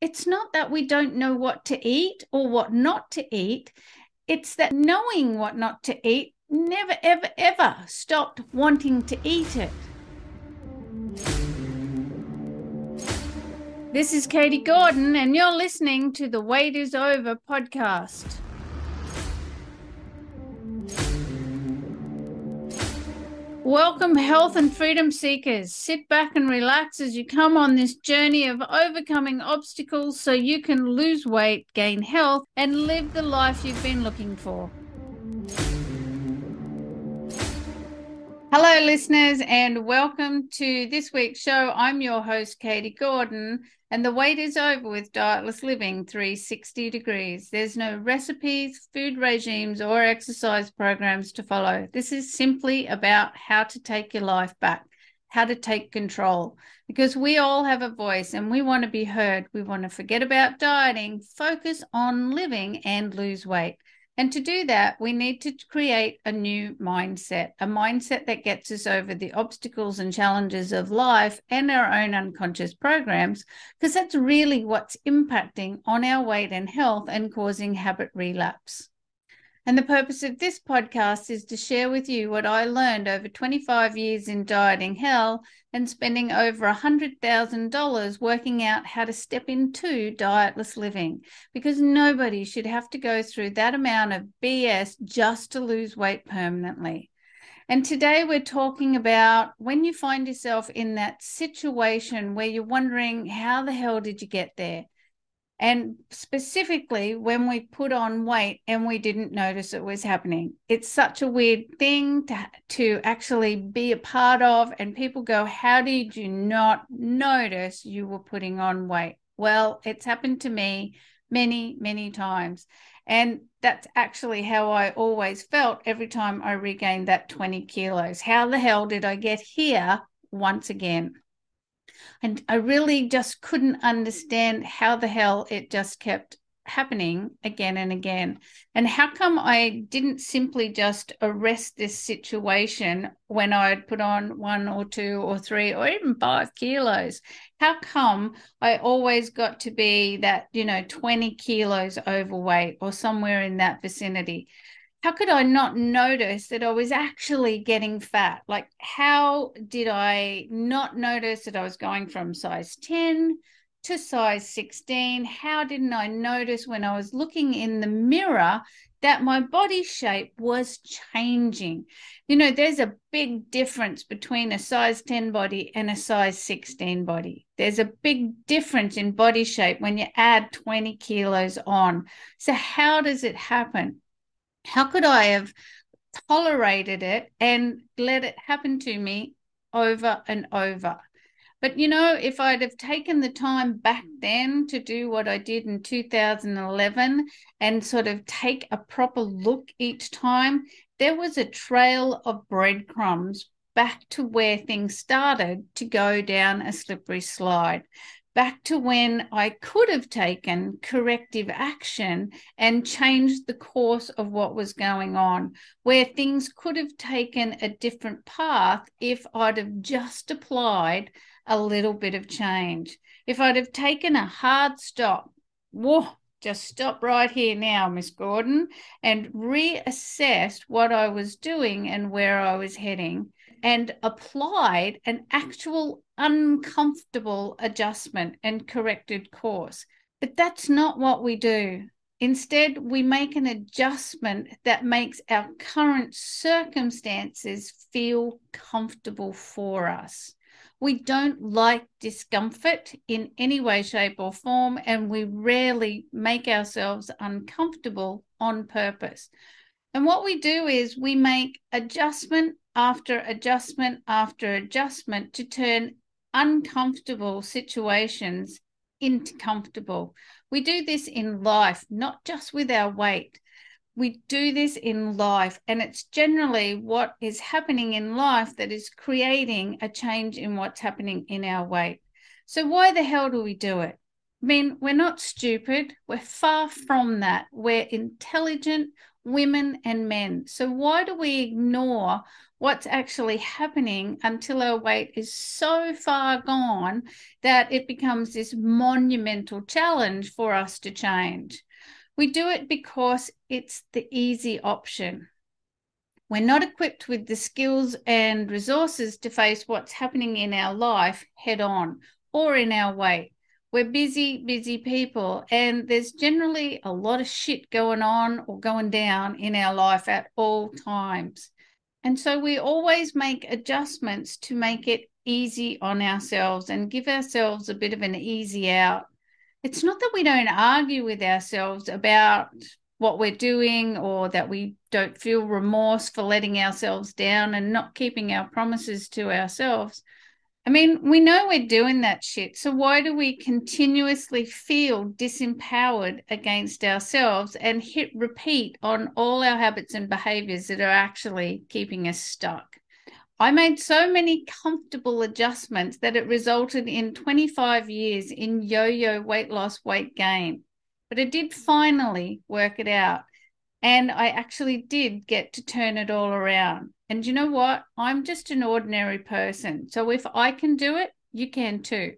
it's not that we don't know what to eat or what not to eat. It's that knowing what not to eat never, ever, ever stopped wanting to eat it. This is Katie Gordon, and you're listening to the Weight is Over podcast. Welcome, health and freedom seekers. Sit back and relax as you come on this journey of overcoming obstacles so you can lose weight, gain health, and live the life you've been looking for. Hello, listeners, and welcome to this week's show. I'm your host, Katie Gordon, and the weight is over with Dietless Living 360 Degrees. There's no recipes, food regimes, or exercise programs to follow. This is simply about how to take your life back, how to take control, because we all have a voice and we want to be heard. We want to forget about dieting, focus on living, and lose weight. And to do that, we need to create a new mindset, a mindset that gets us over the obstacles and challenges of life and our own unconscious programs, because that's really what's impacting on our weight and health and causing habit relapse. And the purpose of this podcast is to share with you what I learned over 25 years in dieting hell and spending over $100,000 working out how to step into dietless living because nobody should have to go through that amount of BS just to lose weight permanently. And today we're talking about when you find yourself in that situation where you're wondering, how the hell did you get there? And specifically when we put on weight and we didn't notice it was happening. It's such a weird thing to, to actually be a part of. And people go, How did you not notice you were putting on weight? Well, it's happened to me many, many times. And that's actually how I always felt every time I regained that 20 kilos. How the hell did I get here once again? And I really just couldn't understand how the hell it just kept happening again and again. And how come I didn't simply just arrest this situation when I had put on one or two or three or even five kilos? How come I always got to be that, you know, 20 kilos overweight or somewhere in that vicinity? How could I not notice that I was actually getting fat? Like, how did I not notice that I was going from size 10 to size 16? How didn't I notice when I was looking in the mirror that my body shape was changing? You know, there's a big difference between a size 10 body and a size 16 body. There's a big difference in body shape when you add 20 kilos on. So, how does it happen? How could I have tolerated it and let it happen to me over and over? But you know, if I'd have taken the time back mm. then to do what I did in 2011 and sort of take a proper look each time, there was a trail of breadcrumbs back to where things started to go down a slippery slide back to when I could have taken corrective action and changed the course of what was going on, where things could have taken a different path if I'd have just applied a little bit of change. If I'd have taken a hard stop, whoa, just stop right here now, Miss Gordon, and reassessed what I was doing and where I was heading and applied an mm. actual uncomfortable adjustment and corrected course. But that's not what we do. Instead, we make an adjustment that makes our current circumstances feel comfortable for us. We don't like discomfort in any way, shape, or form, and we rarely make ourselves uncomfortable on purpose. And what we do is we make adjustment after adjustment after adjustment to turn uncomfortable situations into comfortable. We do this in life, not just with our weight. We do this in life, and it's generally what is happening in life that is creating a change in what's happening in our weight. So, why the hell do we do it? I mean, we're not stupid. We're far from that. We're intelligent women and men. So, why do we ignore what's actually happening until our weight is so far gone that it becomes this monumental challenge for us to change. We do it because it's the easy option. We're not equipped with the skills and resources to face what's happening in our life head on or in our weight. We're busy, busy people, and there's generally a lot of shit going on or going down in our life at all times. And so we always make adjustments to make it easy on ourselves and give ourselves a bit of an easy out it's not that we don't argue with ourselves about what we're doing or that we don't feel remorse for letting ourselves down and not keeping our promises to ourselves. I mean, we know we're doing that shit. So why do we continuously feel disempowered against ourselves and hit repeat on all our habits and behaviors that are actually keeping us stuck? I made so many comfortable adjustments that it resulted in 25 years in yo yo weight loss, weight gain. But I did finally work it out. And I actually did get to turn it all around. And you know what? I'm just an ordinary person. So if I can do it, you can too.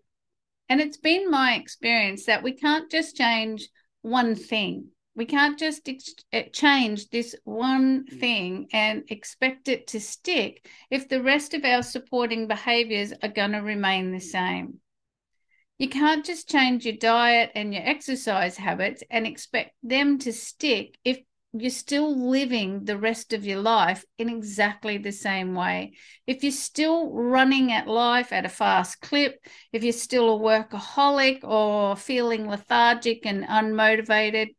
And it's been my experience that we can't just change one thing. We can't just ex- eh, change this one thing and expect it to stick if the rest of our supporting behaviors are going to remain the same. You can't just change your diet and your exercise habits and expect them to stick if you're still living the rest of your life in exactly the same way. If you're still running at life at a fast clip, if you're still a workaholic or feeling lethargic and unmotivated,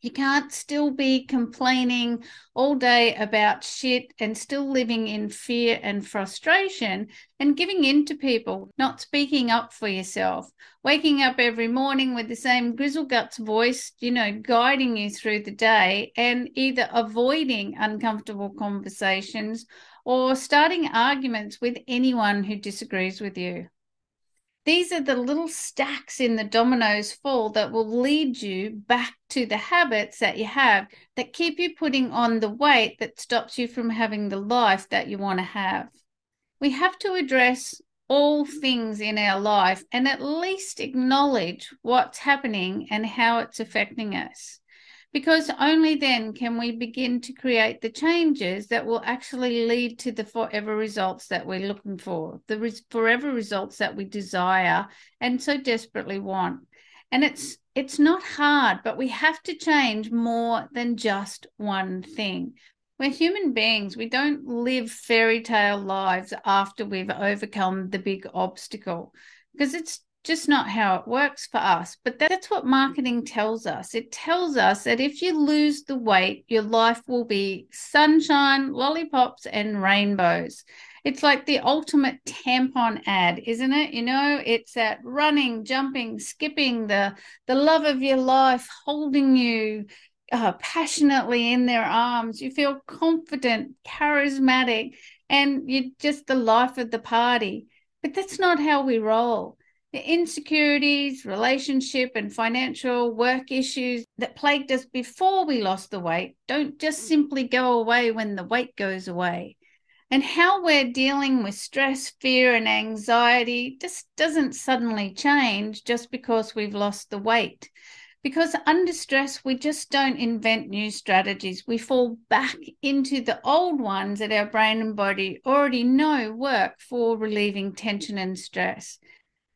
you can't still be complaining all day about shit and still living in fear and frustration and giving in to people, not speaking up for yourself, waking up every morning with the same grizzle guts voice, you know, guiding you through the day and either avoiding uncomfortable conversations or starting arguments with anyone who disagrees with you. These are the little stacks in the dominoes fall that will lead you back to the habits that you have that keep you putting on the weight that stops you from having the life that you want to have. We have to address all things in our life and at least acknowledge what's happening and how it's affecting us because only then can we begin to create the changes that will actually lead to the forever results that we're looking for, the res- forever results that we desire and so desperately want. And it's it's not hard, but we have to change more than just one thing. We're human beings. We don't live fairy tale lives after we've overcome the big obstacle because it's just not how it works for us. But that's what marketing tells us. It tells us that if you lose the weight, your life will be sunshine, lollipops, and rainbows. It's like the ultimate tampon ad, isn't it? You know, it's that running, jumping, skipping, the the love of your life holding you uh, passionately in their arms. You feel confident, charismatic, and you're just the life of the party. But that's not how we roll the insecurities, relationship, and financial work issues that plagued us before we lost the weight don't just mm. simply go away when the weight goes away. And how we're dealing with stress, fear, and anxiety just doesn't suddenly change just because we've lost the weight. Because under stress, we just don't invent new strategies. We fall back into the old ones that our brain and body already know work for relieving tension and stress.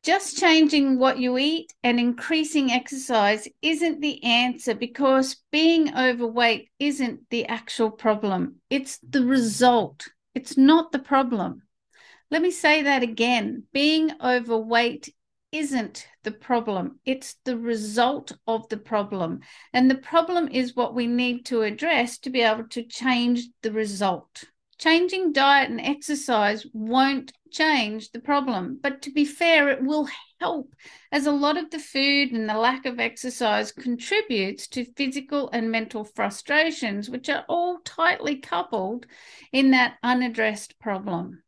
Just changing what you eat and increasing exercise isn't the answer because being overweight isn't the actual problem. It's the result, it's not the problem. Let me say that again being overweight isn't the problem, it's the result of the problem. And the problem is what we need to address to be able to change the result. Changing diet and exercise won't change the problem, but to be fair, it will help as a lot of the food and the lack of exercise contributes to physical and mental frustrations, which are all tightly coupled in that unaddressed problem.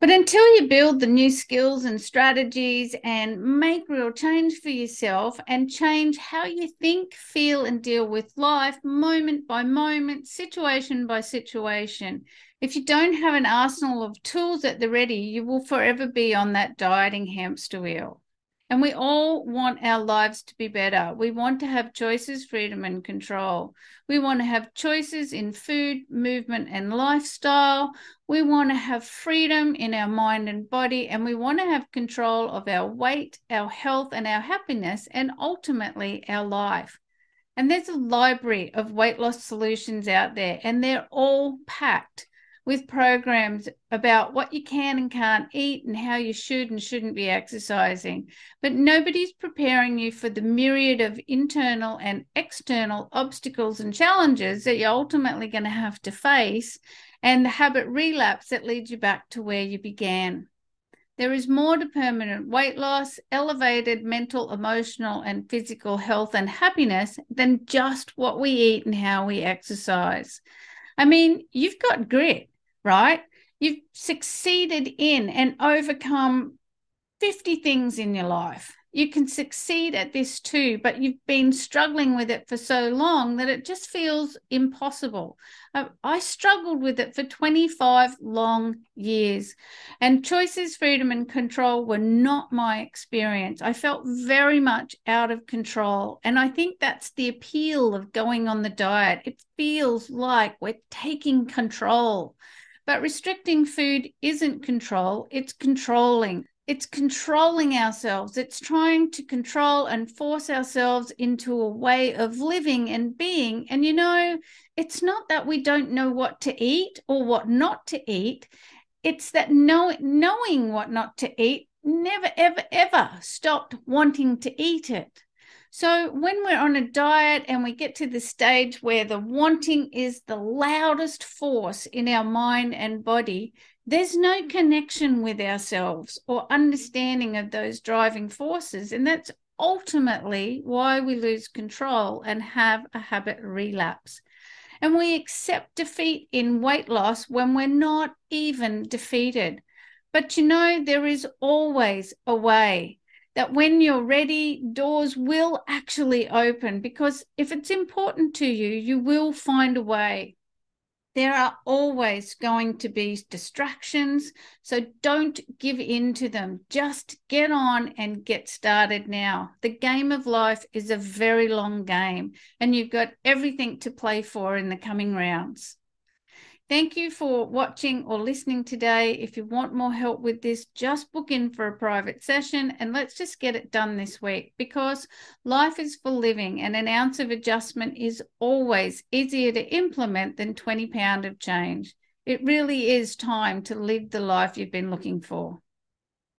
But until you build the new skills and strategies and make real change for yourself and change how you think, feel, and deal with life moment by moment, situation by situation, if you don't have an arsenal of tools at the ready, you will forever be on that dieting hamster wheel. And we all want our lives to be better. We want to have choices, freedom, and control. We want to have choices in food, movement, and lifestyle. We want to have freedom in our mind and body. And we want to have control of our weight, our health, and our happiness, and ultimately our life. And there's a library of weight loss solutions out there, and they're all packed with programs about what you can and can't eat and how you should and shouldn't be exercising. But nobody's preparing you for the myriad of internal and external obstacles and challenges that you're ultimately going to have to face and the habit relapse that leads you back to where you began. There is more to permanent weight loss, elevated mental, emotional, and physical health and happiness than just what we eat and how we exercise. I mean, you've got grit right? You've succeeded in and overcome 50 things in your life. You can succeed at this too, but you've been struggling with it for so long that it just feels impossible. Uh, I struggled with it for 25 long years, and choices, freedom, and control were not my experience. I felt very much out of control. And I think that's the appeal of going on the diet. It feels like we're taking control. But restricting food isn't control, it's controlling. It's controlling ourselves. It's trying to control and force ourselves into a way of living and being. And you know, it's not that we don't know what to eat or what not to eat. It's that know, knowing what not to eat never, ever, ever stopped wanting to eat it. So when we're on a diet and we get to the stage where the wanting is the loudest force in our mind and body, there's no connection with ourselves or understanding of those driving forces. And that's ultimately why we lose control and have a habit relapse. And we accept defeat in weight loss when we're not even defeated. But you know, there is always a way that when you're ready, doors will actually open because if it's important to you, you will find a way. There are always going to be distractions, so don't give in to them. Just get on and get started now. The game of life is a very long game, and you've got everything to play for in the coming rounds. Thank you for watching or listening today. If you want more help with this, just book in for a private session and let's just get it done this week because life is for living and an ounce of adjustment is always easier to implement than 20 pound of change. It really is time to live the life you've been looking for.